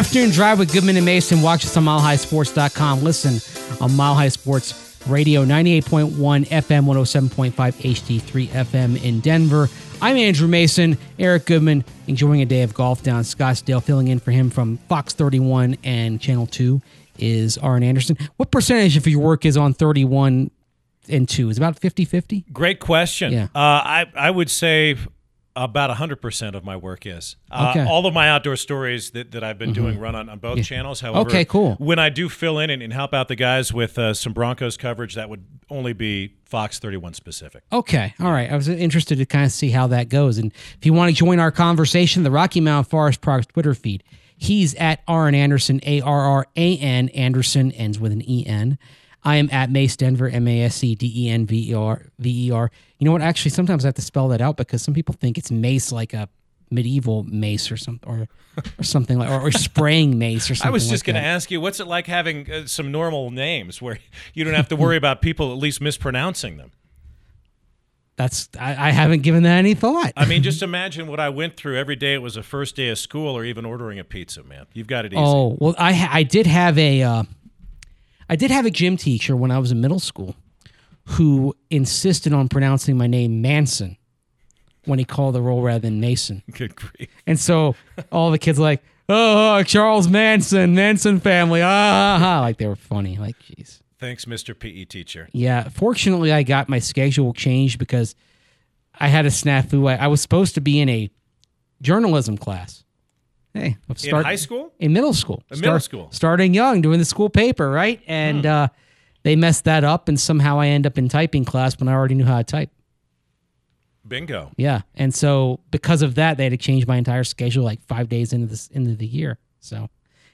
Afternoon Drive with Goodman and Mason. Watch us on milehighsports.com. Listen on Mile High Sports Radio 98.1 FM, 107.5 HD3 FM in Denver. I'm Andrew Mason, Eric Goodman, enjoying a day of golf down Scottsdale. Filling in for him from Fox 31 and Channel 2 is Arran Andersen. What percentage of your work is on 31 and 2? Is it about 50 50? Great question. Yeah. Uh, I, I would say about 100% of my work is. Uh, Okay. Mm-hmm. all of my outdoor stories that, that I've been doing run on, on both channels. However, Okay, cool. when I do fill in and, and help out the guys with uh, some Broncos coverage, that would only be Fox 31 specific. Okay. All right. I was interested to kind of see how that goes. And if you want to join our conversation, the Rocky Mountain Forest Products Twitter feed, he's at Arran Andersen, A R R A N Andersen, ends with an E N. I am at Mace Denver, M A S C D E N V E R V E R. You know what? Actually, sometimes I have to spell that out because some people think it's mace like a medieval mace or something, or, or something like, or, or spraying mace or something. I was just like going to ask you, what's it like having uh, some normal names where you don't have to worry about people at least mispronouncing them? That's I, I haven't given that any thought. I mean, just imagine what I went through every day. It was a first day of school, or even ordering a pizza. Man, you've got it easy. Oh well, I I did have a uh, I did have a gym teacher when I was in middle school who insisted on pronouncing my name Manson when he called the roll rather than Mason, Good grief. and so all the kids were like, oh Charles Manson, Manson family, ah," like they were funny, like jeez. Thanks, Mr. PE teacher. Yeah, fortunately, I got my schedule changed because I had a snafu. I, I was supposed to be in a journalism class. Hey, I'm In high school? in middle school. In middle school. Starting young, doing the school paper, right? And uh, they messed that up, and somehow I end up in typing class when I already knew how to type. Bingo. Yeah, and so because of that, they had to change my entire schedule like five days into this into the year. So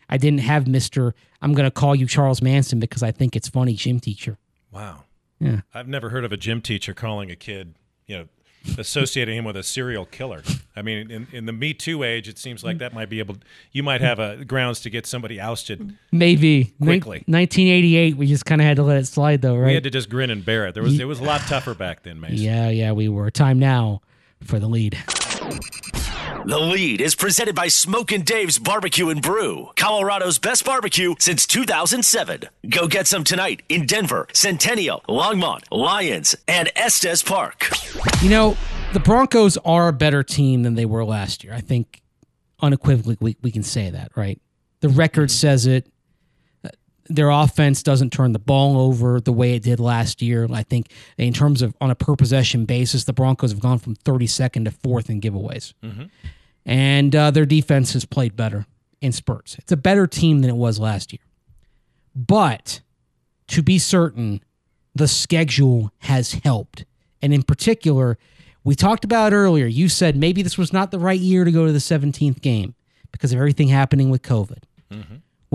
I didn't have Mister. I'm going to call you Charles Manson because I think it's funny, gym teacher. Wow. Yeah. I've never heard of a gym teacher calling a kid, you know, associating him with a serial killer. I mean, in, in the Me Too age, it seems like that might be able. You might have a grounds to get somebody ousted. Maybe Quickly. Nin- 1988. We just kind of had to let it slide, though, right? We had to just grin and bear it. There was it was a lot tougher back then, Mason. yeah, yeah, we were. Time now for the lead. The lead is presented by Smokin' Dave's Barbecue and Brew, Colorado's best barbecue since 2007. Go get some tonight in Denver, Centennial, Longmont, Lyons, and Estes Park. You know, the Broncos are a better team than they were last year. I think unequivocally we, we can say that, right? The record mm-hmm. says it. Their offense doesn't turn the ball over the way it did last year. I think in terms of on a per possession basis, the Broncos have gone from 32nd to fourth in giveaways. And uh, their defense has played better in spurts. It's a better team than it was last year. But to be certain, the schedule has helped. And in particular, we talked about earlier, you said maybe this was not the right year to go to the 17th game because of everything happening with COVID.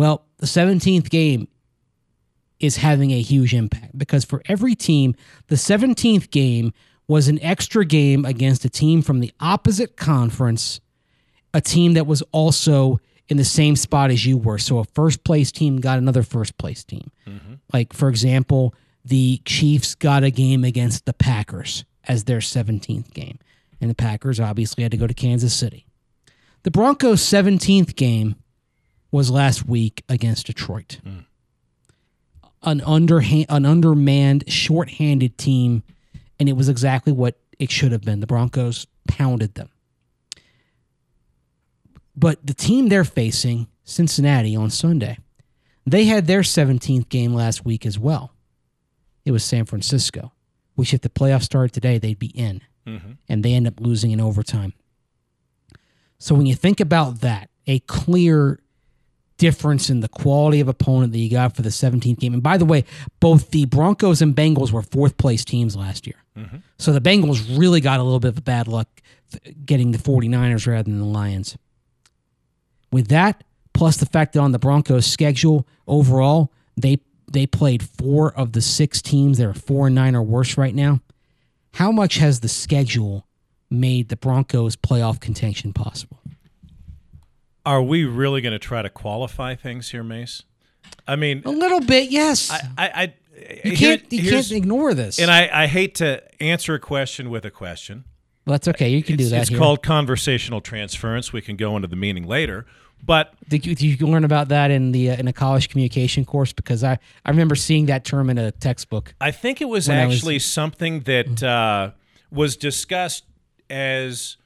Well, the 17th game is having a huge impact because for every team, the 17th game was an extra game against a team from the opposite conference, a team that was also in the same spot as you were. So a first place team got another first place team. Mm-hmm. Like, for example, the Chiefs got a game against the Packers as their 17th game. And the Packers obviously had to go to Kansas City. The Broncos' 17th game was last week against Detroit. Hmm. An underhand, an undermanned, short-handed team, and it was exactly what it should have been. The Broncos pounded them. But the team they're facing, Cincinnati, on Sunday, they had their 17th game last week as well. It was San Francisco, which if the playoffs started today, they'd be in. Mm-hmm. And they end up losing in overtime. So when you think about that, a clear difference in the quality of opponent that you got for the 17th game. And by the way, both the Broncos and Bengals were fourth place teams last year. Mm-hmm. So the Bengals really got a little bit of bad luck getting the 49ers rather than the Lions. With that, plus the fact that on the Broncos schedule overall, they they played four of the six teams that are four and nine or worse right now. How much has the schedule made the Broncos playoff contention possible? Are we really going to try to qualify things here, Mace? I mean, A little bit, yes. I, I, I you can't you can't ignore this. And I, I hate to answer a question with a question. well, that's okay. You can do that. it's here. called conversational transference. We can go into the meaning later. But Did you, did you learn about that in the uh, in a college communication course? Because I, I remember seeing that term in a textbook. I think it was I was- actually something that uh, was discussed as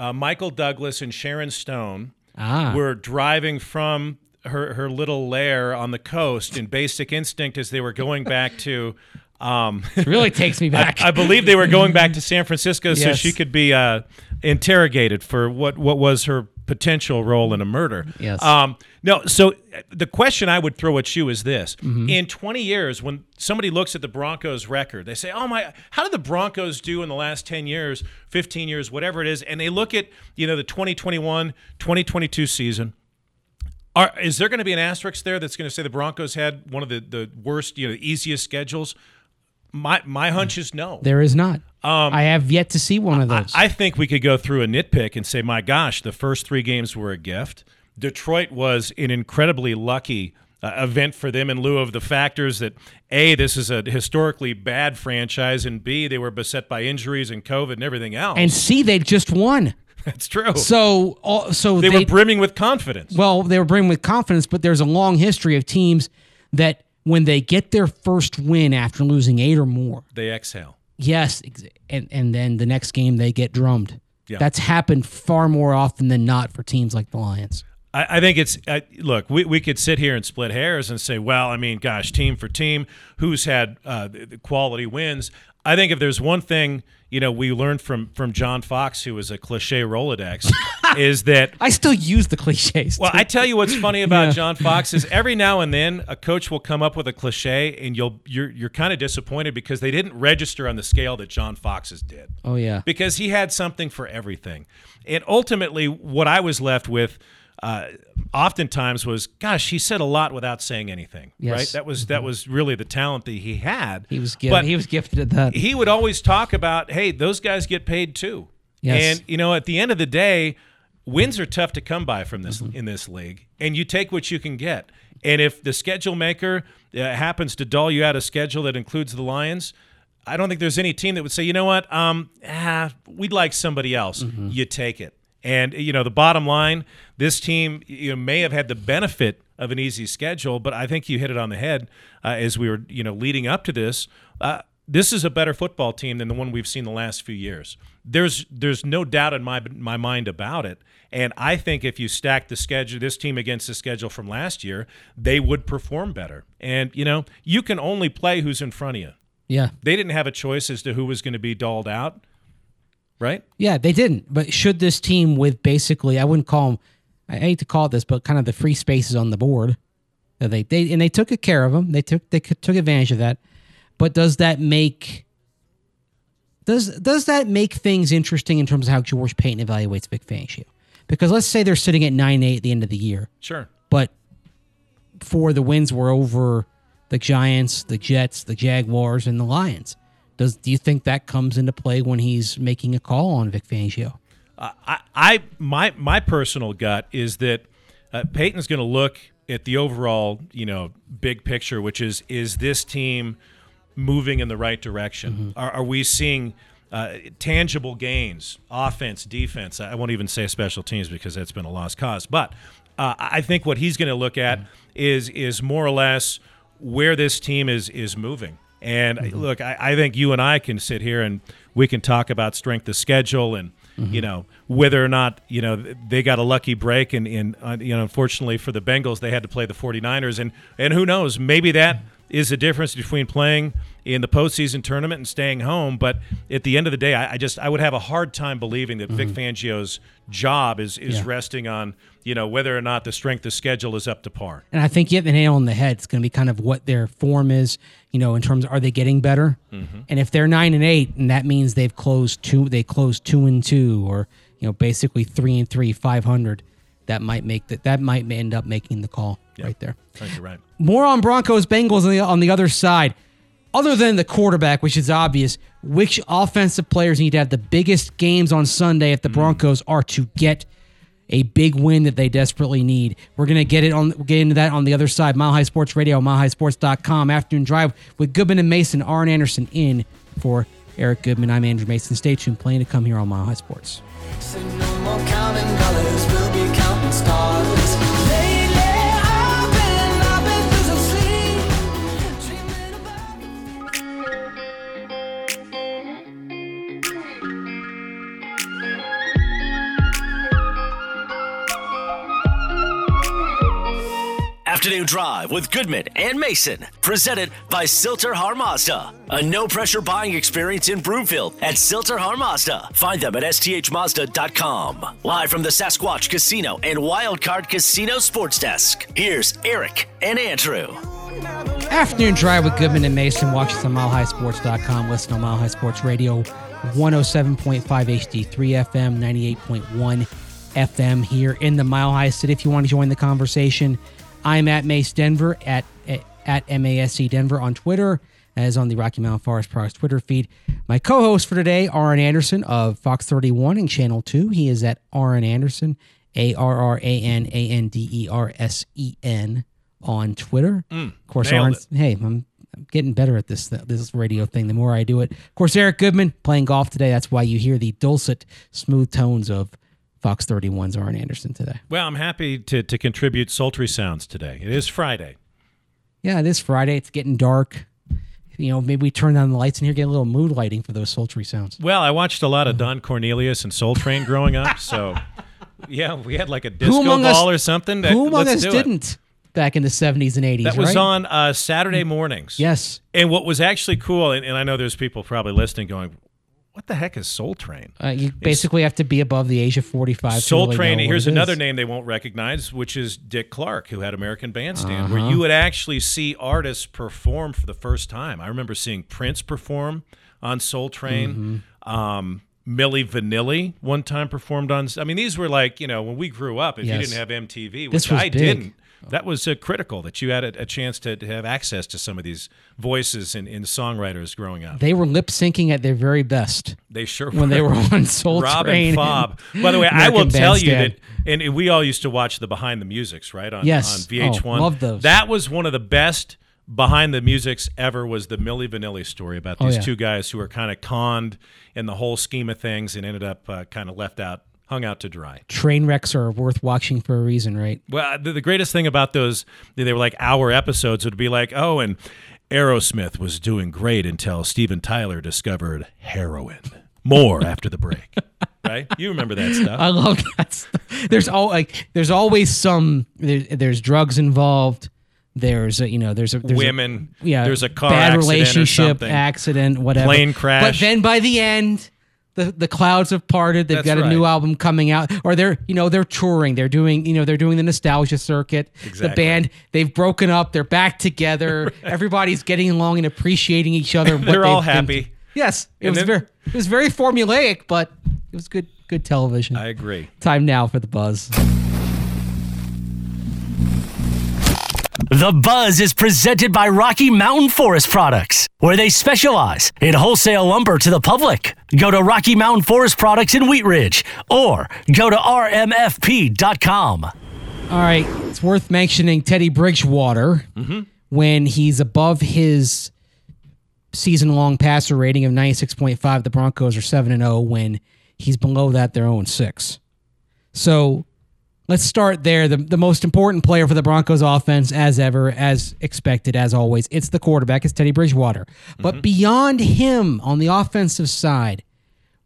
uh, Michael Douglas and Sharon Stone Ah, were driving from her, her little lair on the coast in Basic Instinct as they were going back to. Um, it really takes me back. I believe they were going back to San Francisco so she could be uh, interrogated for what, what was her potential role in a murder. Yes. Um, no, so uh, the question I would throw at you is this: Mm-hmm. In 20 years, when somebody looks at the Broncos' record, they say, "Oh my, how did the Broncos do in the last 10 years, 15 years, whatever it is?" And they look at you know the 2021, 2022 season. Are, is there going to be an asterisk there that's going to say the Broncos had one of the, the worst, you know, easiest schedules? My my hunch is no. there is not. I have yet to see one of those. Um, I think we could go through a nitpick and say, my gosh, the first three games were a gift. Detroit was an incredibly lucky uh, event for them in lieu of the factors that A, this is a historically bad franchise, and B, they were beset by injuries and COVID and everything else. and C, they just won. that's true. So, all, so they, they, were brimming with confidence. well, they were brimming with confidence, but there's a long history of teams that when they get their first win after losing eight or more, they exhale. Yes, and and then the next game they get drummed. Yeah. That's happened far more often than not for teams like the Lions. I, I think it's uh, look. We, we could sit here and split hairs and say, well, I mean, gosh, team for team, who's had uh, the, the quality wins. I think if there's one thing you know we learned from from John Fox, who was a cliche Rolodex, is that I still use the cliches. well, too. I tell you what's funny about Yeah. John Fox is every now and then a coach will come up with a cliche, and you'll you're you're kind of disappointed because they didn't register on the scale that John Fox's did oh yeah. because he had something for everything. And ultimately, what I was left with, uh, oftentimes was, gosh, he said a lot without saying anything. Yes. Right? That was that was really the talent that he had. He was gifted. But he was gifted at that. he would always talk about, hey, those guys get paid too. Yes. And you know, at the end of the day, wins are tough to come by from this Mm-hmm. in this league, and you take what you can get. And if the schedule maker uh, happens to dull you out a schedule that includes the Lions, I don't think there's any team that would say, you know what, um, ah, we'd like somebody else. Mm-hmm. You take it. And you know, the bottom line, this team you know, may have had the benefit of an easy schedule, but I think you hit it on the head uh, as we were, you know, leading up to this. Uh, this is a better football team than the one we've seen the last few years. There's there's no doubt in my my mind about it. And I think if you stack the schedule, this team against the schedule from last year, they would perform better. And you know, you can only play who's in front of you. yeah. They didn't have a choice as to who was going to be dolled out, right? Yeah, they didn't. But should this team with basically, I wouldn't call them, I hate to call it this, but kind of the free spaces on the board, that they they and they took care of them. They took they took advantage of that. But does that make does does that make things interesting in terms of how George Paton evaluates Vic Fangio? Because let's say they're sitting at nine eight at the end of the year, Sure. but four of the wins were over the Giants, the Jets, the Jaguars, and the Lions. Does do you think that comes into play when he's making a call on Vic Fangio? I, I my my personal gut is that uh, Paton's going to look at the overall, you know, big picture, which is is this team moving in the right direction? Are, are we seeing uh, tangible gains, offense, defense? I won't even say special teams because that's been a lost cause. But uh, I think what he's going to look at is is more or less where this team is is moving. And look, I, I think you and I can sit here and we can talk about strength of schedule and you know whether or not you know they got a lucky break and, and uh, you know unfortunately for the Bengals they had to play the 49ers. And and who knows maybe that is the difference between playing in the postseason tournament and staying home. But at the end of the day, I, I just I would have a hard time believing that Vic mm-hmm. Fangio's job is is Yeah. resting on you know whether or not the strength of schedule is up to par. And I think you hit the nail on the head. It's going to be kind of what their form is, you know, in terms of are they getting better? Mm-hmm. And if they're nine and eight, and that means they've closed two, they closed two and two, or you know, basically three and three, five hundred. That might make that that might end up making the call right there. I think you're right. More on Broncos Bengals on the, on the other side. Other than the quarterback, which is obvious, which offensive players need to have the biggest games on Sunday if the mm. Broncos are to get a big win that they desperately need? We're gonna get it on get into that on the other side. Mile High Sports Radio, milehighsports.com. Afternoon drive with Goodman and Mason. Arran Andersen in for Eric Goodman. I'm Andrew Mason. Stay tuned. Playing to come here on Mile High Sports. Afternoon Drive with Goodman and Mason. Presented by Sill-TerHar Mazda. A no pressure buying experience in Broomfield at Sill-TerHar Mazda. Find them at sthmazda.com. Live from the Sasquatch Casino and Wildcard Casino Sports Desk. Here's Eric and Andrew. Afternoon drive with Goodman and Mason. Watch us on milehighsports.com. Listen on Mile High Sports Radio, 107.5 HD3 FM, 98.1 FM here in the Mile High City. If you want to join the conversation, I'm at Mace Denver at at MASC Denver on Twitter, as on the Rocky Mountain Forest Products Twitter feed. My co-host for today, Arran Andersen of Fox 31 and Channel 2. He is at Arran Andersen, A R R A N A N D E R S E N on Twitter. Mm, of course, Arran's, hey, I'm, I'm getting better at this this radio thing. The more I do it, of course, Eric Goodman playing golf today. That's why you hear the dulcet, smooth tones of Fox 31's Arran Andersen today. Well, I'm happy to, to contribute sultry sounds today. It is Friday. Yeah, it is Friday. It's getting dark. You know, maybe we turn on the lights in here, get a little mood lighting for those sultry sounds. Well, I watched a lot of Don Cornelius and Soul Train growing up, so yeah, we had like a disco among us- ball or something. That, Who among let's us do it. didn't back in the 70s and 80s? That was right? on uh, Saturday mornings. Yes. And what was actually cool, and, and I know there's people probably listening going, "What the heck is Soul Train?" Uh, you basically have to be above the age of 45. to Soul really Train. Here's another name they won't recognize, which is Dick Clark, who had American Bandstand, Uh-huh. where you would actually see artists perform for the first time. I remember seeing Prince perform on Soul Train. Mm-hmm. Um, Milli Vanilli one time performed on. I mean, these were like you know when we grew up. If Yes. you didn't have MTV, which This was I big. didn't. That was uh, critical that you had a, a chance to, to have access to some of these voices and, and songwriters growing up. They were lip syncing at their very best They sure when they were on Soul Rob Train. and Fab. By the way, I will American tell you that, and we all used to watch the behind the musics, right? On, Yes. on VH1. Oh, love those. That was one of the best behind the musics ever. Was the Milli Vanilli story about Oh, these yeah. two guys who were kind of conned in the whole scheme of things and ended up uh, kind of left out, hung out to dry. Train wrecks are worth watching for a reason, right? Well, the, the greatest thing about those, they were like hour episodes, would be like, oh, and Aerosmith was doing great until Steven Tyler discovered heroin. More after the break, right? You remember that stuff. I love that. stuff. There's all like there's always some there, there's drugs involved. There's a, you know there's a there's a- Women. yeah There's a car bad accident relationship accident whatever Plane crash. But then by the end. The, the clouds have parted. They've That's got a new album coming out, or they're you know they're touring. They're doing you know they're doing the nostalgia circuit. The band they've broken up. They're back together. Everybody's getting along and appreciating each other. what They're all they've been happy. Yes, it And was then- very it was very formulaic, but it was good good television. I agree. Time now for the buzz. The Buzz is presented by Rocky Mountain Forest Products, where they specialize in wholesale lumber to the public. Go to Rocky Mountain Forest Products in Wheat Ridge or go to rmfp.com. All right, it's worth mentioning Teddy Bridgewater mm-hmm. when he's above his season-long passer rating of 96.5. The Broncos are 7 and 0 when he's below that they're 0 and 6. So, let's start there. The, the most important player for the Broncos offense as ever as expected as always, it's the quarterback, it's Teddy Bridgewater. But mm-hmm. beyond him on the offensive side,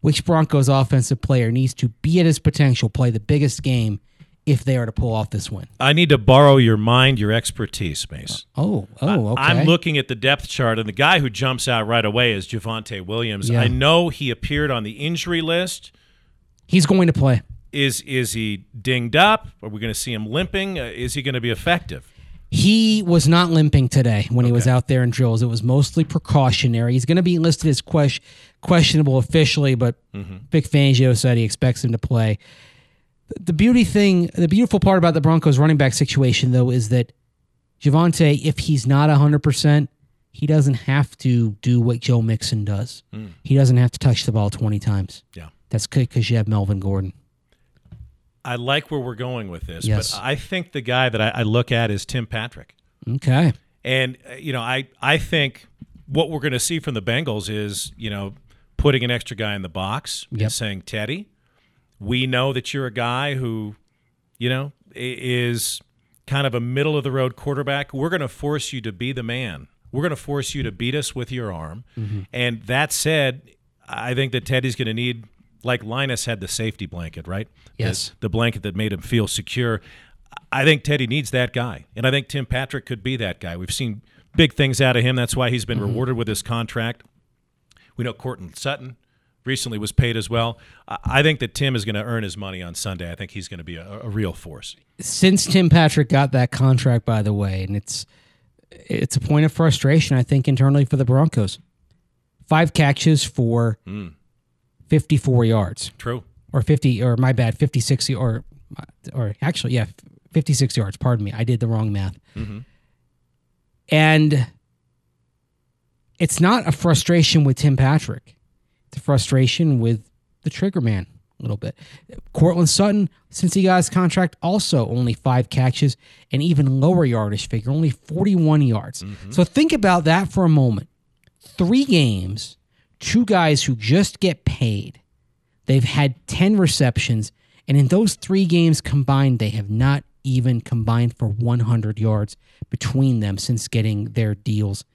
which Broncos offensive player needs to be at his potential, play the biggest game if they are to pull off this win? I need to borrow your mind, your expertise, Mace. Oh, oh, okay. I'm looking at the depth chart, and the guy who jumps out right away is Javonte Williams. Yeah. I know he appeared on the injury list. He's going to play. Is is he dinged up? Are we going to see him limping? Uh, is he going to be effective? He was not limping today when he was out there in drills. It was mostly precautionary. He's going to be listed as ques- questionable officially, but Mm-hmm. Vic Fangio said he expects him to play. The beauty thing, the beautiful part about the Broncos running back situation, though, is that Javonte, if he's not 100%, he doesn't have to do what Joe Mixon does. He doesn't have to touch the ball 20 times. Yeah. That's good because you have Melvin Gordon. I like where we're going with this, Yes. but I think the guy that I, I look at is Tim Patrick. Okay. And uh, you know, I I think what we're going to see from the Bengals is you know putting an extra guy in the box Yep. and saying, Teddy, we know that you're a guy who, you know, is kind of a middle of the road quarterback. We're going to force you to be the man. We're going to force you to beat us with your arm. Mm-hmm. And that said, I think that Teddy's going to need, like Linus had the safety blanket, right? Yes. the blanket that made him feel secure. I think Teddy needs that guy, and I think Tim Patrick could be that guy. We've seen big things out of him. That's why he's been mm-hmm. rewarded with his contract. We know Courtland Sutton recently was paid as well. I think that Tim is going to earn his money on Sunday. I think he's going to be a, a real force. Since Tim Patrick got that contract, by the way, and it's it's a point of frustration, I think, internally for the Broncos. Five catches for mm. 54 yards. True. or 50 or my bad 56 or or actually yeah 56 yards pardon me i did the wrong math. Mm-hmm. And it's not a frustration with tim patrick. It's a frustration with the trigger man a little bit. Courtland sutton since he got his contract also only five catches and even lower yardage figure only 41 yards. Mm-hmm. So think about that for a moment. Three games two guys who just get paid They've had 10 receptions, and in those three games combined, they have not even combined for 100 yards between them since getting their deals.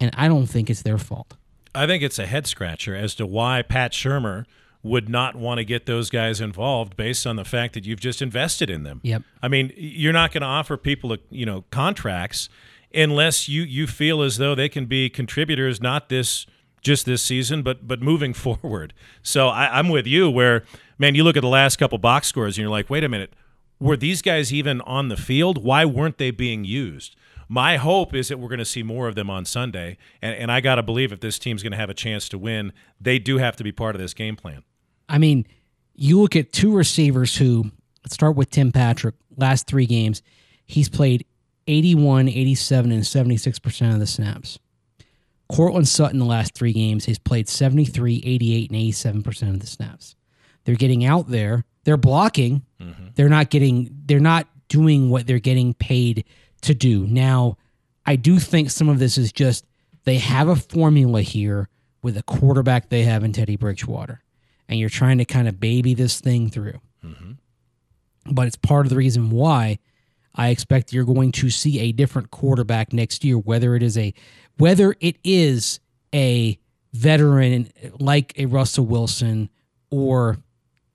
And I don't think it's their fault. I think it's a head scratcher as to why Pat Shurmur would not want to get those guys involved based on the fact that you've just invested in them. Yep. I mean, you're not going to offer people, you know, contracts unless you you feel as though they can be contributors, not this just this season, but but moving forward. So I, I'm with you. Where man, you look at the last couple box scores and you're like, wait a minute, were these guys even on the field? Why weren't they being used? My hope is that we're going to see more of them on Sunday, and, and I got to believe if this team's going to have a chance to win, they do have to be part of this game plan. I mean, you look at two receivers who, let's start with Tim Patrick, last three games, he's played 81, 87, and 76% of the snaps. Courtland Sutton, the last three games, he's played 73, 88, and 87% of the snaps. They're getting out there, they're blocking, mm-hmm. they're not getting, they're not doing what they're getting paid to do. Now, I do think some of this is just they have a formula here with a quarterback they have in Teddy Bridgewater, and you're trying to kind of baby this thing through. Mm-hmm. But it's part of the reason why I expect you're going to see a different quarterback next year, whether it is a whether it is a veteran like a Russell Wilson or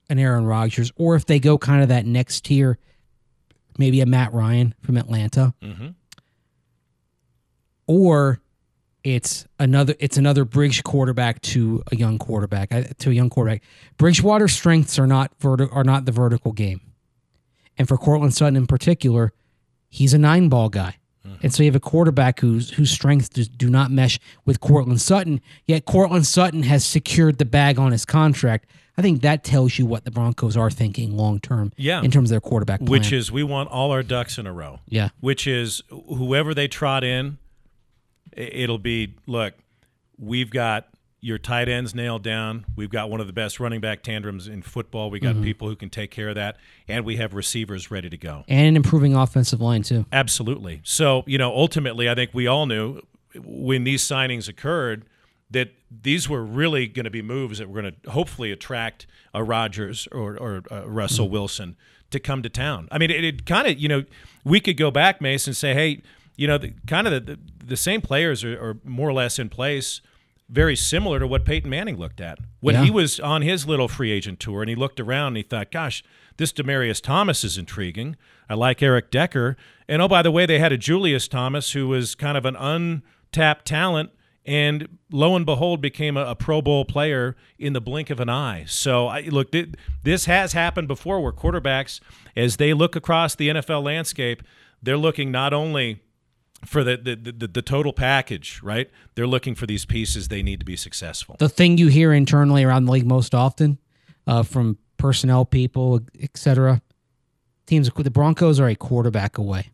an Aaron Rodgers, or if they go kind of that next tier, maybe a Matt Ryan from Atlanta, mm-hmm. or it's another it's another bridge quarterback to a young quarterback uh, to a young quarterback. Bridgewater's strengths are not verti- are not the vertical game, and for Courtland Sutton in particular, he's a nine ball guy. And so you have a quarterback whose whose strengths do, do not mesh with Courtland Sutton. Yet Courtland Sutton has secured the bag on his contract. I think that tells you what the Broncos are thinking long term. Yeah. in terms of their quarterback plan. Which is we want all our ducks in a row. yeah, Which is whoever they trot in, it'll be look, we've got your tight ends nailed down. We've got one of the best running back tandems in football. We got people who can take care of that, and we have receivers ready to go. and an improving offensive line too. Absolutely. So, you know, ultimately, I think we all knew when these signings occurred that these were really going to be moves that were going to hopefully attract a Rodgers or, or uh, Russell Wilson to come to town. I mean, it, it kind of, you know, we could go back, Mason, and say, hey, you know, the, kind of the, the, the same players are, are more or less in place, very similar to what Peyton Manning looked at when Yeah. he was on his little free agent tour and he looked around and he thought, gosh, this Demaryius Thomas is intriguing. I like Eric Decker. And oh, by the way, they had a Julius Thomas who was kind of an untapped talent and lo and behold became a, a Pro Bowl player in the blink of an eye. So I look, th- this has happened before where quarterbacks, as they look across the NFL landscape, they're looking not only for the, the, the, the total package, right? They're looking for these pieces they need to be successful. the thing you hear internally around the league most often uh, from personnel people, etc. Teams, the Broncos are a quarterback away,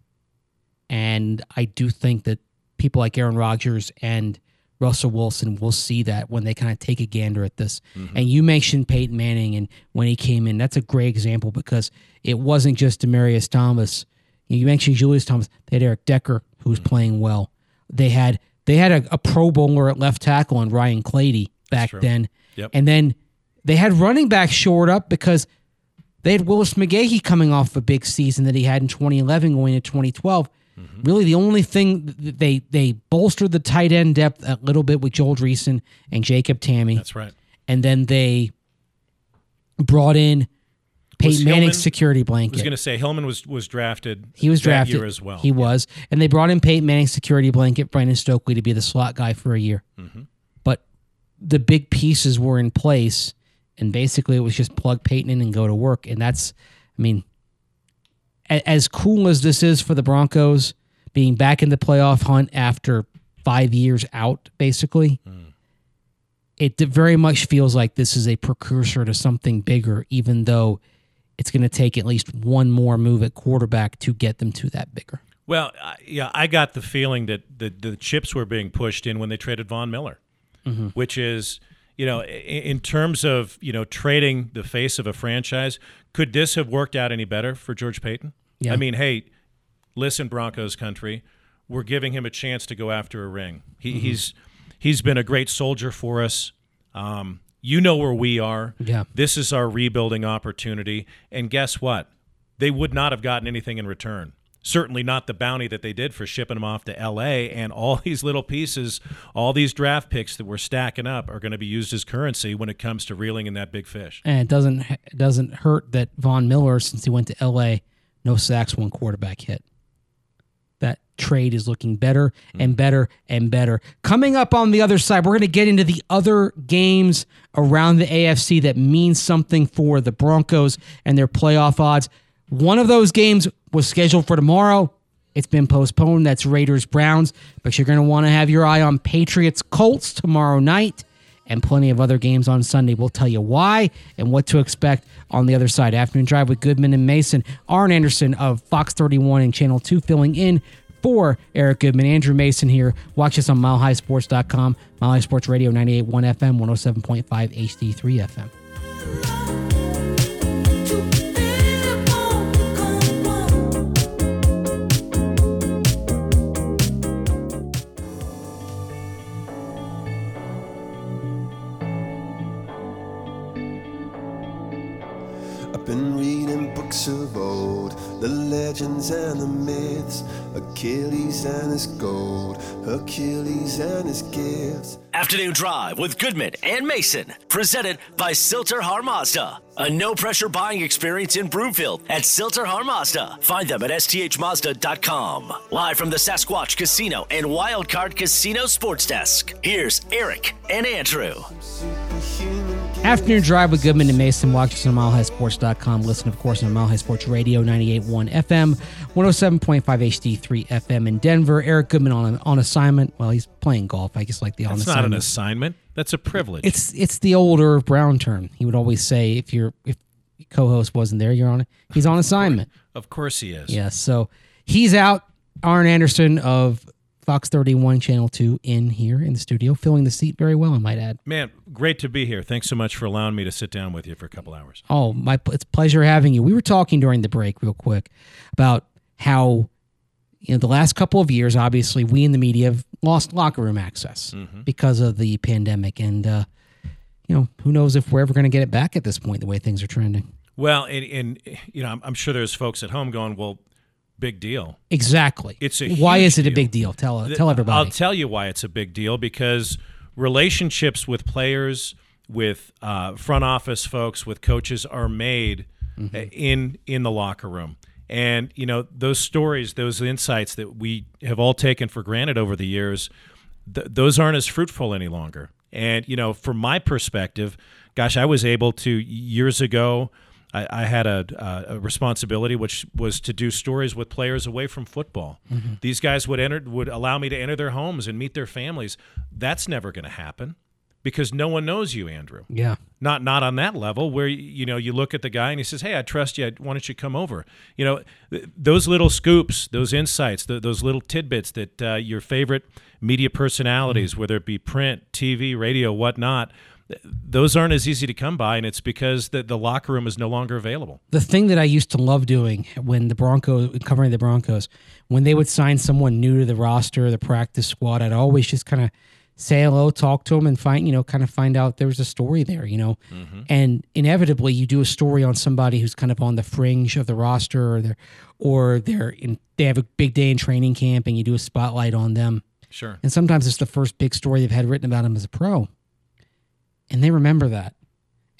and I do think that people like Aaron Rodgers and Russell Wilson will see that when they kind of take a gander at this. And you mentioned Peyton Manning, and when he came in, that's a great example because it wasn't just Demaryius Thomas. You mentioned Julius Thomas. They had Eric Decker, who was playing well. They had they had a, a Pro Bowler at left tackle and Ryan Clady back then, Yep. and then they had running back shored up because they had Willis McGahee coming off a big season that he had in 2011 going into 2012. Mm-hmm. Really, the only thing that they they bolstered the tight end depth a little bit with Joel Dreessen and Jacob Tamme, That's right. and then they brought in Peyton Hillman- Manning's security blanket. I was going to say Hillman was was drafted. He was drafted year as well. He was, and they brought in Peyton Manning's security blanket, Brandon Stokley, to be the slot guy for a year. Mm-hmm. But the big pieces were in place, and basically it was just plug Peyton in and go to work. And that's, I mean, a- as cool as this is for the Broncos, being back in the playoff hunt after five years out, basically. Mm. It very much feels like this is a precursor to something bigger, even though it's going to take at least one more move at quarterback to get them to that bigger. Well, yeah, I got the feeling that the, the chips were being pushed in when they traded Von Miller, which is, you know, in terms of, you know, trading the face of a franchise, could this have worked out any better for George Paton? Yeah. I mean, hey, listen, Broncos country, we're giving him a chance to go after a ring. He, He's he's been a great soldier for us. Um, you know where we are. Yeah. This is our rebuilding opportunity. And guess what? They would not have gotten anything in return. Certainly not the bounty that they did for shipping them off to LA. And all these little pieces, all these draft picks that we're stacking up are going to be used as currency when it comes to reeling in that big fish. And it doesn't it doesn't hurt that Von Miller, since he went to L.A., no sacks, one quarterback hit. That trade is looking better and mm. better and better. Coming up on the other side, we're going to get into the other games around the AFC that means something for the Broncos and their playoff odds. One of those games was scheduled for tomorrow. It's been postponed. That's Raiders Browns, but you're going to want to have your eye on Patriots Colts tomorrow night and plenty of other games on Sunday. We'll tell you why and what to expect on the other side. Afternoon Drive with Goodman and Mason. Arran Andersen of Fox 31 and Channel 2 filling in for Eric Goodman. Andrew Mason here. Watch us on milehighsports.com, Mile High Sports Radio 98.1 FM, 107.5 HD3 FM. Of old, the legends and the myths, Achilles and his gold, Achilles and his gifts. Afternoon Drive with Goodman and Mason, presented by Sill-TerHar Mazda. A no pressure buying experience in Broomfield at Sill-TerHar Mazda. Find them at sthmazda.com. Live from the Sasquatch Casino and Wildcard Casino Sports Desk. Here's Eric and Andrew. Afternoon Drive with Goodman and Mason. Watch us on milehighsports.com. Listen, of course, on Mile High Sports Radio 98.1 FM, 107.5 HD3 FM in Denver. Eric Goodman on, on assignment. Well, he's playing golf, I guess, like the on That's not an assignment. assignment. That's a privilege. It's it's the older Brown term. He would always say if your if co-host wasn't there, you're on. He's on assignment. of course he is. Yes. So he's out. Arran Andersen of Fox 31 Channel 2 in here in the studio, filling the seat very well, I might add. Man, great to be here. Thanks so much for allowing me to sit down with you for a couple hours. Oh, my it's a pleasure having you. We were talking during the break real quick about how you know the last couple of years obviously we in the media have lost locker room access because of the pandemic and uh you know, who knows if we're ever going to get it back at this point the way things are trending. Well, and, and you know, I'm, I'm sure there's folks at home going, "Well, big deal." Exactly. It's a Why is it a big deal? Tell tell everybody. I'll tell you why it's a big deal because relationships with players, with uh, front office folks, with coaches are made Mm-hmm. uh, in in the locker room. And you know those stories, those insights that we have all taken for granted over the years, th- those aren't as fruitful any longer. And you know, from my perspective, gosh, I was able to years ago. I, I had a, a, a responsibility, which was to do stories with players away from football. These guys would enter, would allow me to enter their homes and meet their families. That's never going to happen. because no one knows you, Andrew. Yeah. Not not on that level where you know you look at the guy and he says, "Hey, I trust you. Why don't you come over?" You know, th- those little scoops, those insights, th- those little tidbits that uh, your favorite media personalities, whether it be print, TV, radio, whatnot, those aren't as easy to come by, and it's because the, the locker room is no longer available. the thing that I used to love doing when the Broncos covering the Broncos, when they would sign someone new to the roster, the practice squad, I'd always just kind of say hello, talk to them, and find you know kind of find out there was a story there, you know. Mm-hmm. And inevitably, you do a story on somebody who's kind of on the fringe of the roster, or they're or they're in they have a big day in training camp, and you do a spotlight on them. Sure. And sometimes it's the first big story they've had written about them as a pro. And they remember that.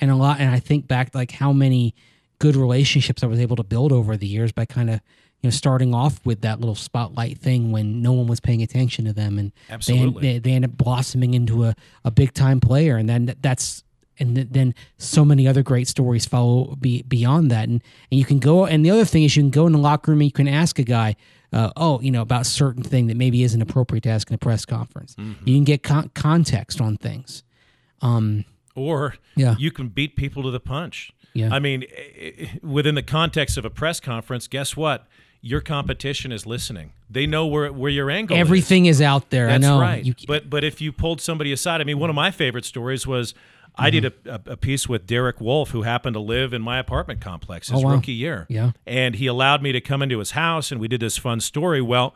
And a lot and I think back like how many good relationships I was able to build over the years by kind of you know starting off with that little spotlight thing when no one was paying attention to them and they, Absolutely. they, they end up blossoming into a, a big time player. And then that's and th- then so many other great stories follow be, beyond that. And and you can go and the other thing is you can go in the locker room and you can ask a guy uh, oh you know about a certain thing that maybe isn't appropriate to ask in a press conference. You can get con- context on things um Or Yeah. you can beat people to the punch. Yeah. I mean, within the context of a press conference, guess what? Your competition is listening. They know where where your angle is. everything is out there That's i know right. You- but but if you pulled somebody aside, I mean, one of my favorite stories was I did a, a, a piece with Derek Wolfe, who happened to live in my apartment complex his Oh, wow. rookie year. Yeah. and he allowed me to come into his house, and we did this fun story. Well,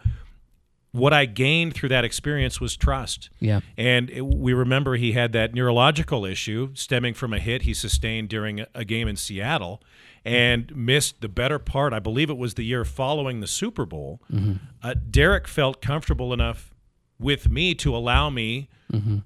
what I gained through that experience was trust. Yeah. And it, we remember he had that neurological issue stemming from a hit he sustained during a, game in Seattle and missed the better part. I believe it was the year following the Super Bowl. Uh, Derek felt comfortable enough with me to allow me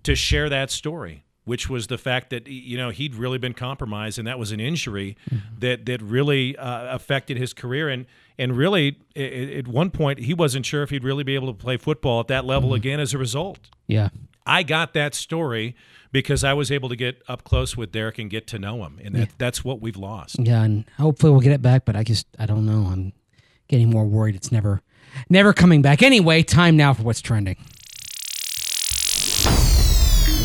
to share that story. Which was the fact that you know he'd really been compromised, and that was an injury that that really uh, affected his career, and and really i- i- at one point he wasn't sure if he'd really be able to play football at that level mm-hmm. again as a result. yeah. I got that story because I was able to get up close with Derek and get to know him, and that, that's what we've lost. yeah and hopefully we'll get it back but i just i don't know. I'm getting more worried. It's never never coming back. Anyway time now for what's trending.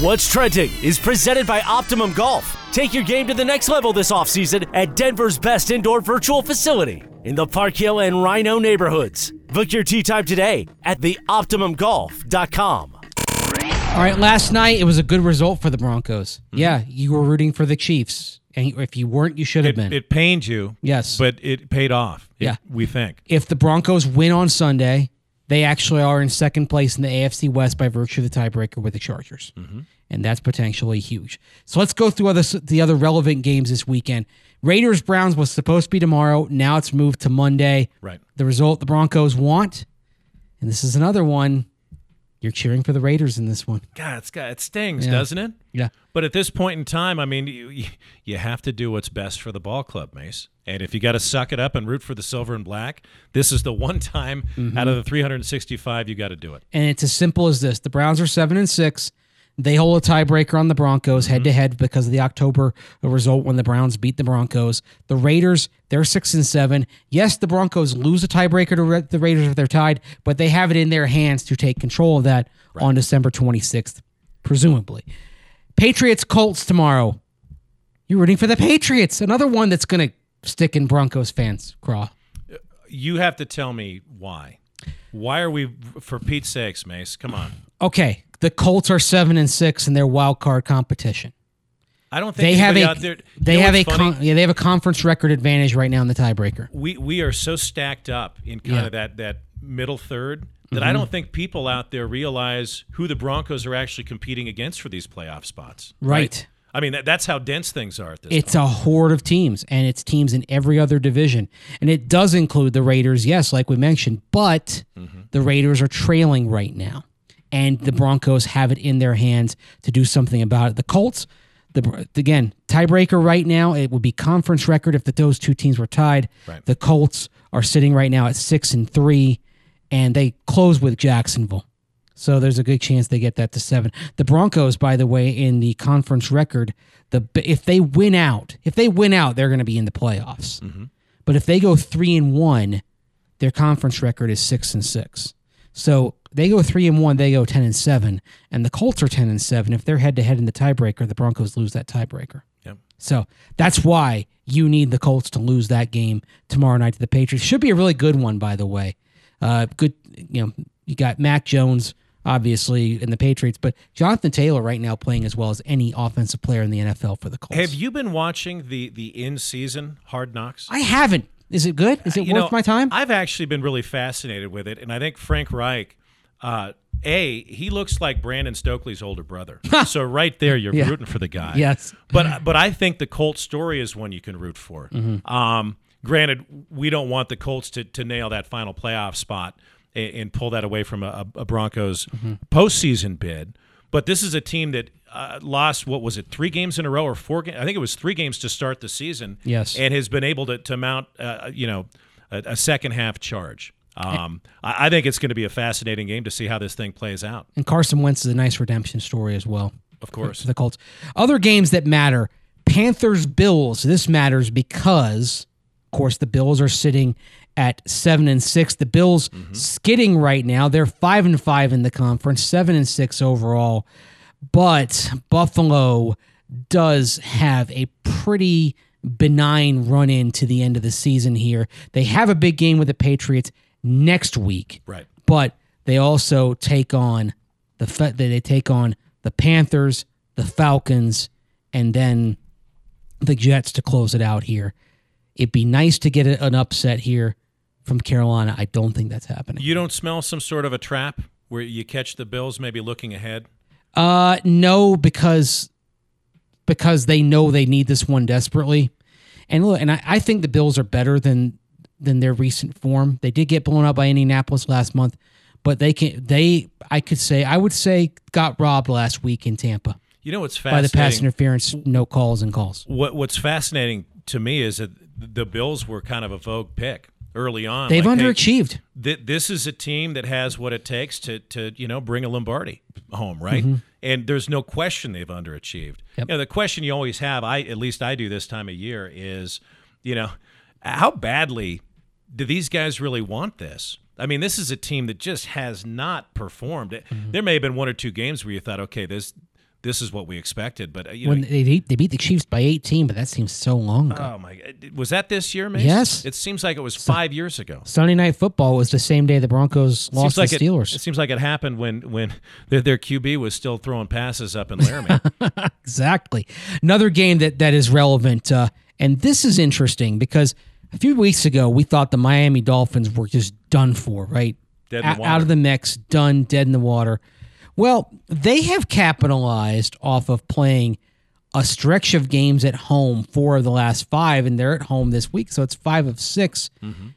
What's Trending is presented by Optimum Golf. Take your game to the next level this offseason at Denver's best indoor virtual facility in the Park Hill and Rhino neighborhoods. Book your tee time today at theoptimumgolf.com. All right, last night it was a good result for the Broncos. Mm-hmm. Yeah, you were rooting for the Chiefs, and if you weren't, you should have It, been. it pained you, Yes. but it paid off. It- Yeah. we think. if the Broncos win on Sunday, they actually are in second place in the AFC West by virtue of the tiebreaker with the Chargers, mm-hmm. and that's potentially huge. So let's go through other the other relevant games this weekend. Raiders Browns was supposed to be tomorrow. Now it's moved to Monday. Right. The result the Broncos want, and this is another one. You're cheering for the Raiders in this one. God, it's got, it stings, Yeah. doesn't it? Yeah. But at this point in time, I mean, you, you have to do what's best for the ball club, Mace. And if you got to suck it up and root for the silver and black, this is the one time Mm-hmm. out of the 365 you got to do it. and it's as simple as this: the Browns are seven and six. They hold a tiebreaker on the Broncos head to head because of the October result when the Browns beat the Broncos. The Raiders, they're six and seven. Yes, the Broncos lose a tiebreaker to the Raiders if they're tied, but they have it in their hands to take control of that on December 26th, presumably. Patriots Colts tomorrow. You're rooting for the Patriots. Another one that's going to stick in Broncos fans. Craw. You have to tell me why. Why are we, for Pete's sakes, Mace? Come on. Okay, the Colts are seven and six in their wild card competition. I don't think They have a out there. they have a con- yeah they have a conference record advantage right now in the tiebreaker. we we are so stacked up in kind Yeah. Mm-hmm. of that that middle third that I don't think people out there realize who the Broncos are actually competing against for these playoff spots. Right. I mean, that, that's how dense things are at this It's point. a horde of teams, and it's teams in every other division, and it does include the Raiders. Yes, like we mentioned, but the Raiders are trailing right now, and the Broncos have it in their hands to do something about it. The Colts, the again tiebreaker right now, it would be conference record if the, those two teams were tied. Right. The Colts are sitting right now at six and three, and they close with Jacksonville. So there's a good chance they get that to seven. The Broncos, by the way, in the conference record, the if they win out, if they win out, they're going to be in the playoffs. Mm-hmm. But if they go three and one, their conference record is six and six. So they go three and one, they go ten and seven, and the Colts are ten and seven. If they're head to head in the tiebreaker, the Broncos lose that tiebreaker. Yep. So that's why you need the Colts to lose that game tomorrow night to the Patriots. Should be a really good one, by the way. Uh, good, you know, you got Mac Jones obviously in the Patriots, but Jonathan Taylor right now playing as well as any offensive player in the NFL for the Colts. Have you been watching the the in season Hard Knocks? I haven't. Is it good? Is it You worth know, my time? I've actually been really fascinated with it, and I think Frank Reich, uh, a he looks like Brandon Stokley's older brother. so right there, you're Yeah. rooting for the guy. Yes. but but I think the Colts story is one you can root for. Mm-hmm. Um, granted, we don't want the Colts to to nail that final playoff spot and, and pull that away from a, a Broncos Mm-hmm. postseason bid. But this is a team that uh, lost what was it three games in a row or four? Ga- I think it was three games to start the season. Yes. and has been able to to mount uh, you know a, a second half charge. Um, I, I think it's going to be a fascinating game to see how this thing plays out. and Carson Wentz is a nice redemption story as well. Of course, for the Colts. Other games that matter Panthers, Bills. This matters because, of course, the Bills are sitting at seven and six. The Bills skidding right now. They're five and five in the conference, seven and six overall. But Buffalo does have a pretty benign run in to the end of the season here. They have a big game with the Patriots next week right. but they also take on the they take on the Panthers, the Falcons, and then the Jets to close it out here. It'd be nice to get an upset here from Carolina. I don't think that's happening. You don't smell some sort of a trap where you catch the Bills maybe looking ahead. Uh, no, because because they know they need this one desperately. And look, and I, I think the Bills are better than than their recent form. They did get blown out by Indianapolis last month, but they can they I could say I would say got robbed last week in Tampa You know what's by the fascinating? pass interference, no calls and calls. What What's fascinating to me is that the Bills were kind of a vogue pick early on. They've Like, hey, underachieved. th- this is a team that has what it takes to to you know bring a Lombardi home, right? Mm-hmm. And there's no question they've underachieved. Yep. You know, the question you always have, I at least I do this time of year, is you know how badly do these guys really want this? I mean, this is a team that just has not performed. There may have been one or two games where you thought, okay, this this is what we expected, but uh, you know, When they beat, they beat the Chiefs by 18, but that seems so long ago. Oh my! Was that this year, Mace? Yes. It seems like it was five years ago. Sunday night football was the same day the Broncos Seems lost like the it, Steelers. it seems like it happened when when their, their QB was still throwing passes up in Laramie. Exactly. Another game that that is relevant, uh, and this is interesting because a few weeks ago we thought the Miami Dolphins were just done for, right? Dead in the O- Out of the mix, done, dead in the water. Well, they have capitalized off of playing a stretch of games at home, four of the last five, and they're at home this week, so it's five of 6 mm-hmm.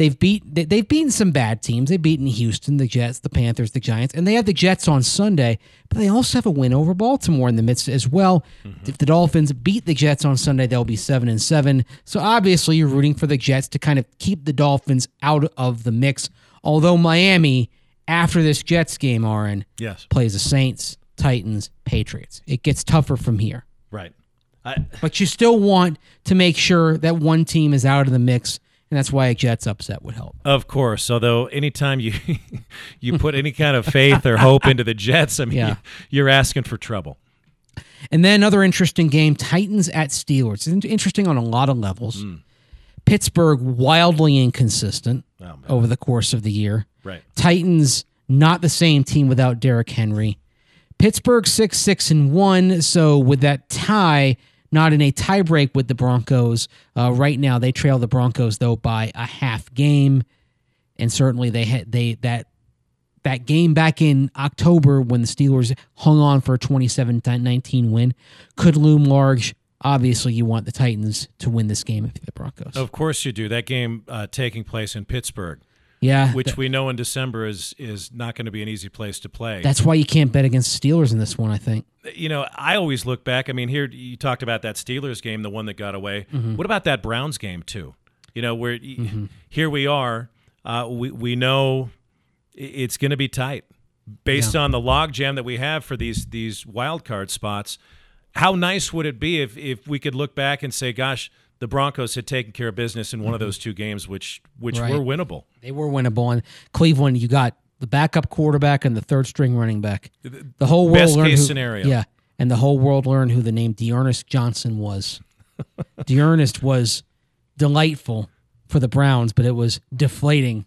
They've beat they, they've beaten some bad teams. They've beaten Houston, the Jets, the Panthers, the Giants, and they have the Jets on Sunday. But they also have a win over Baltimore in the midst as well. Mm-hmm. If the Dolphins beat the Jets on Sunday, they'll be seven and seven. So obviously, you're rooting for the Jets to kind of keep the Dolphins out of the mix. Although Miami, after this Jets game, Arran yes, plays the Saints, Titans, Patriots. It gets tougher from here. right. I, But you still want to make sure that one team is out of the mix, and that's why a Jets upset would help. of course. Although anytime you you put any kind of faith or hope into the Jets, I mean, Yeah. you're asking for trouble. And then another interesting game Titans at Steelers. It's interesting on a lot of levels. Hmm. Pittsburgh wildly inconsistent Oh, over the course of the year. Right. Titans not the same team without Derrick Henry. Pittsburgh six six and one. So with that tie, not in a tiebreak with the Broncos. Uh, right now, they trail the Broncos though by a half game, and certainly they had they that that game back in October when the Steelers hung on for a 27-19 win could loom large. Obviously, you want the Titans to win this game if the Broncos. Of course you do. That game uh, taking place in Pittsburgh, yeah, which we know in December is is not going to be an easy place to play. that's why you can't bet against the Steelers in this one. I think. you know, I always look back. I mean, here you talked about that Steelers game, the one that got away. Mm-hmm. What about that Browns game too? You know, where y here we are. Uh, we we know it's going to be tight based on the logjam that we have for these these wild card spots. How nice would it be if if we could look back and say, "Gosh, the Broncos had taken care of business in one of mm-hmm. those two games, which which Right. were winnable." They were winnable. And Cleveland, you got the backup quarterback and the third string running back. The whole world Best learned case who, scenario. Yeah, and the whole world learned who the name D'Ernest Johnson was. D'Ernest was delightful for the Browns, but it was deflating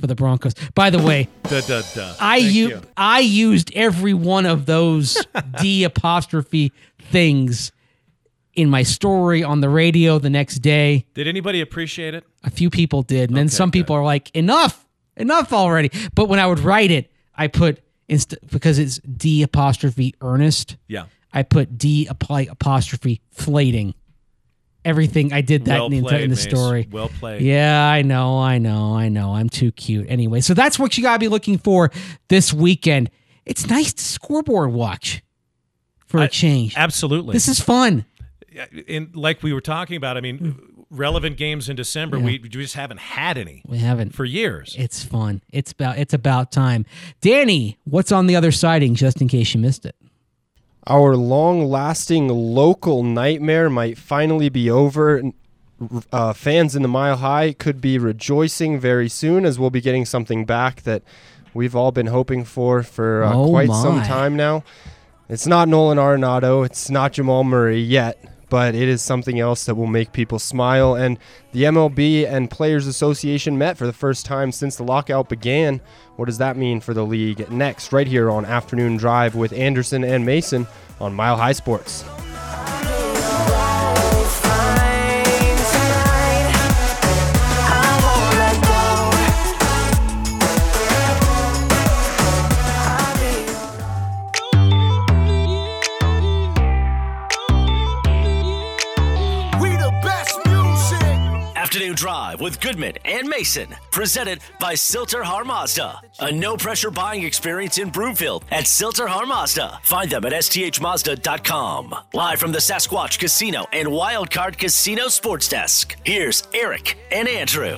for the Broncos. By the way, Duh, duh, duh. I you. I used every one of those D apostrophe things in my story on the radio the next day. Did anybody appreciate it? A few people did, and then Okay, some good. people are like, "Enough, enough already." But when I would write it, I put inst- because it's D apostrophe Ernest. Yeah. I put D apostrophe flating. Everything I did that well in the, played, in the Mace. story. Well played. Yeah, I know, I know, I know. I'm too cute. Anyway, so that's what you gotta be looking for this weekend. It's nice to scoreboard watch for a I- change. Absolutely. This is fun. In like we were talking about. I mean, relevant games in December. We, we just haven't had any We haven't. for years. It's fun. It's about it's about time. Danny, what's on the other siding? Just in case you missed it. Our long lasting local nightmare might finally be over. Uh, fans in the Mile High could be rejoicing very soon as we'll be getting something back that we've all been hoping for for uh, Oh quite some time now. It's not Nolan Arenado, it's not Jamal Murray yet, but it is something else that will make people smile. And the MLB and Players Association met for the first time since the lockout began. What does that mean for the league? Next, right here on Afternoon Drive with Andersen and Mason on Mile High Sports. Drive with Goodman and Mason. Presented by Sill-TerHar Mazda. A no pressure buying experience in Broomfield at Sill-TerHar Mazda. Find them at sthmazda.com. Live from the Sasquatch Casino and Wildcard Casino Sports Desk. Here's Eric and Andrew.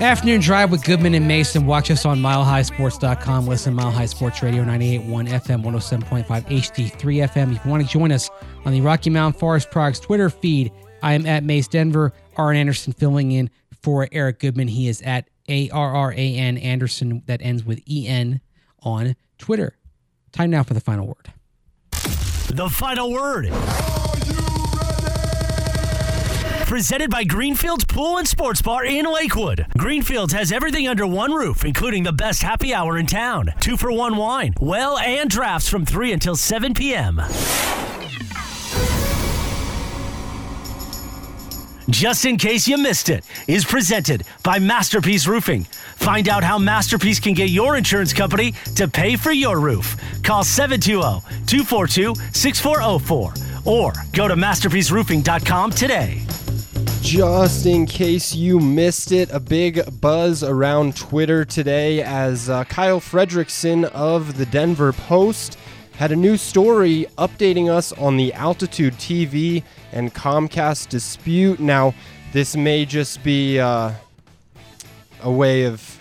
Afternoon drive with Goodman and Mason. Watch us on milehighsports.com. Listen, Mile High Sports Radio 98.1 FM, 107.5 HD3 FM. If you want to join us on the Rocky Mountain Forest Products Twitter feed, I am at Mace Denver. Arran Andersen filling in for Eric Goodman. He is at A R R A N Andersen, that ends with E N on Twitter. Time now for the final word. The final word. Presented by Greenfields Pool and Sports Bar in Lakewood. Greenfields has everything under one roof, including the best happy hour in town. Two for one wine, well, and drafts from 3 until 7 p.m. Just in case you missed it, is presented by Masterpiece Roofing. Find out how Masterpiece can get your insurance company to pay for your roof. Call 720-242-6404 or go to masterpieceroofing.com today. Just in case you missed it, a big buzz around Twitter today as uh, Kyle Fredrickson of the Denver Post had a new story updating us on the Altitude TV and Comcast dispute. Now, this may just be uh, a way of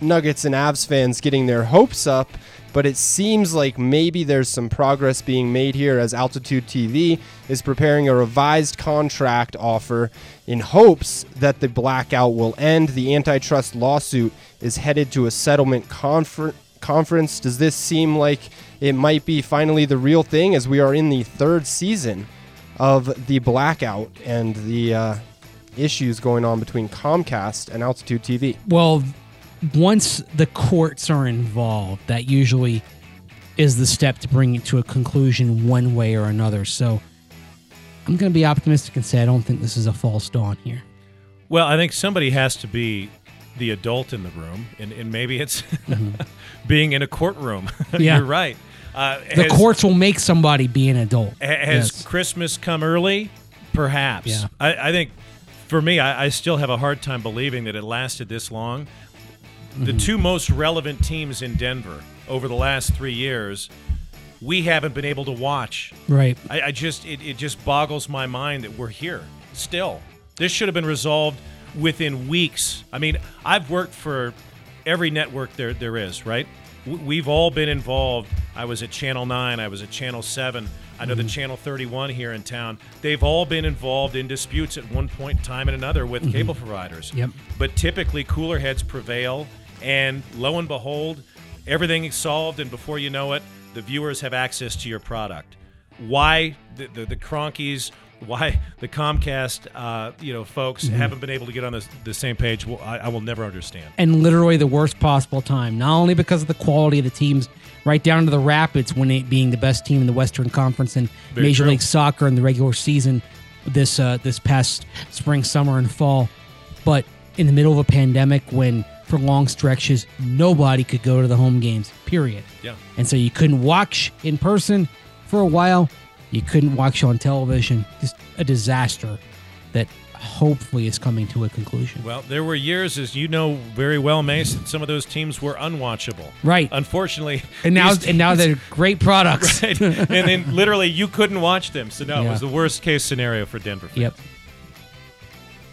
Nuggets and Avs fans getting their hopes up, but it seems like maybe there's some progress being made here as Altitude TV is preparing a revised contract offer in hopes that the blackout will end. The antitrust lawsuit is headed to a settlement confer- conference. Does this seem like it might be finally the real thing as we are in the third season of the blackout and the uh, issues going on between Comcast and Altitude TV? Well, once the courts are involved, that usually is the step to bring it to a conclusion one way or another. So I'm going to be optimistic and say I don't think this is a false dawn here. Well, I think somebody has to be the adult in the room, and, and maybe it's being in a courtroom. Mm-hmm. Yeah. You're right. Uh, The has, courts will make somebody be an adult. has Yes. Christmas come early? Perhaps. Yeah. I, I think for me, I, I still have a hard time believing that it lasted this long. Mm-hmm. The two most relevant teams in Denver over the last three years, we haven't been able to watch Right. I, I just it, it just boggles my mind that we're here still. This should have been resolved within weeks. I mean, I've worked for every network there there is, right? We've all been involved. I was at Channel 9, I was at Channel 7. I know the mm-hmm. Channel 31 here in town. They've all been involved in disputes at one point in time and another with mm-hmm. cable providers. Yep. But typically cooler heads prevail and lo and behold, everything is solved, and before you know it, the viewers have access to your product. Why the the, the Kroenkes? Why the Comcast, uh, you know, folks haven't been able to get on the, the same page? Well, I, I will never understand. and literally the worst possible time. Not only because of the quality of the teams, right down to the Rapids when it being the best team in the Western Conference and Very Major true. League Soccer in the regular season this uh, this past spring, summer, and fall. But in the middle of a pandemic, when for long stretches nobody could go to the home games, period. Yeah. And so you couldn't watch in person for a while. You couldn't watch on television. Just a disaster that hopefully is coming to a conclusion. Well, there were years, as you know very well, Mason. Some of those teams were unwatchable. Right. Unfortunately, And now, these and now they're great products. Right. and then literally you couldn't watch them. So no, it was the worst case scenario for Denver. Fans. Yep.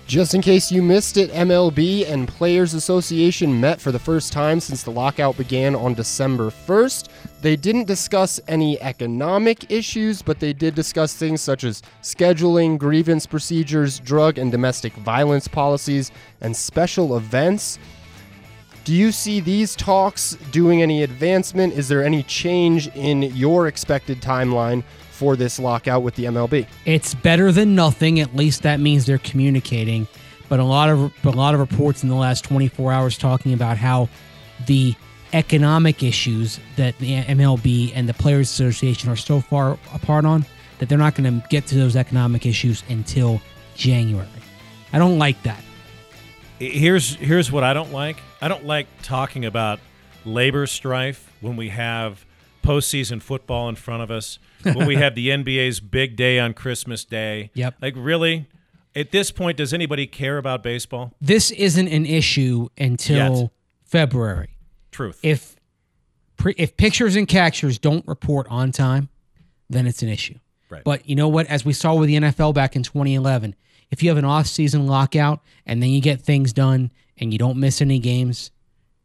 Just in case you missed it, MLB and Players Association met for the first time since the lockout began on December 1st. They didn't discuss any economic issues, but they did discuss things such as scheduling, grievance procedures, drug and domestic violence policies, and special events. Do you see these talks doing any advancement? Is there any change in your expected timeline for this lockout with the MLB? It's better than nothing. At least that means they're communicating. But a lot of a lot of reports in the last 24 hours talking about how the economic issues that the MLB and the Players Association are so far apart on that they're not going to get to those economic issues until January. I don't like that. Here's here's what I don't like. I don't like talking about labor strife when we have postseason football in front of us. when we have the NBA's big day on Christmas Day. Yep. Like really, at this point, does anybody care about baseball? This isn't an issue until Yet. February. Truth. if pre, if pictures and captures don't report on time, then it's an issue. Right. But you know what? As we saw with the NFL back in 2011, if you have an off-season lockout and then you get things done and you don't miss any games,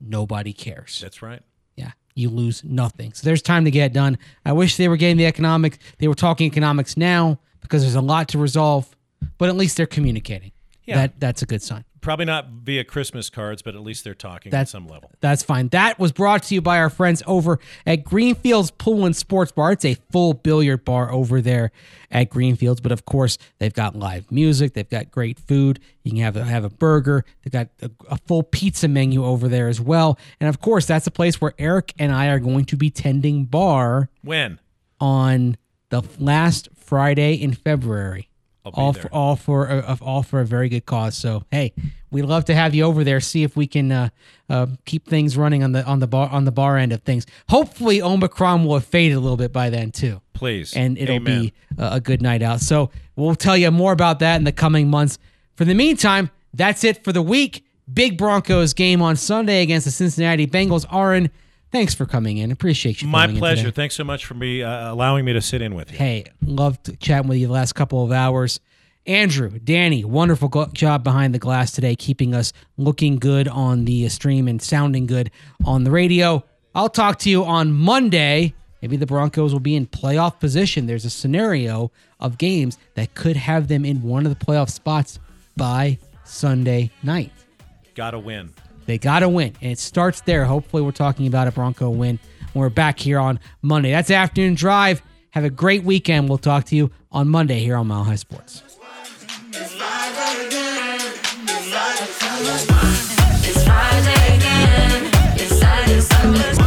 nobody cares. That's right. Yeah, you lose nothing. So there's time to get it done. I wish they were getting the economics. They were talking economics now because there's a lot to resolve, but at least they're communicating. Yeah. That that's a good sign. Probably not via Christmas cards, but at least they're talking That's- at some level. That's fine. That was brought to you by our friends over at Greenfields Pool and Sports Bar. It's a full billiard bar over there at Greenfields, but of course they've got live music. They've got great food. You can have a, have a burger. They've got a, a full pizza menu over there as well. And of course, that's a place where Eric and I are going to be tending bar When? on the last Friday in February. All there. for all for a, all for a very good cause. So hey, we'd love to have you over there. See if we can uh, uh, keep things running on the on the bar on the bar end of things. Hopefully, Omicron will have faded a little bit by then too, Please. and it'll Amen. be a, a good night out. So we'll tell you more about that in the coming months. For the meantime, that's it for the week. Big Broncos game on Sunday against the Cincinnati Bengals. Arran, thanks for coming in. Appreciate you. My pleasure. Thanks so much for me uh, allowing me to sit in with you. Hey, loved chatting with you the last couple of hours. Andrew, Danny, wonderful go- job behind the glass today, keeping us looking good on the stream and sounding good on the radio. I'll talk to you on Monday. Maybe the Broncos will be in playoff position. There's a scenario of games that could have them in one of the playoff spots by Sunday night. Gotta win. They got to win, and it starts there. Hopefully, we're talking about a Bronco win when we're back here on Monday. That's Afternoon Drive. Have a great weekend. We'll talk to you on Monday here on Mile High Sports. It's Friday again. It's Saturday, Sunday.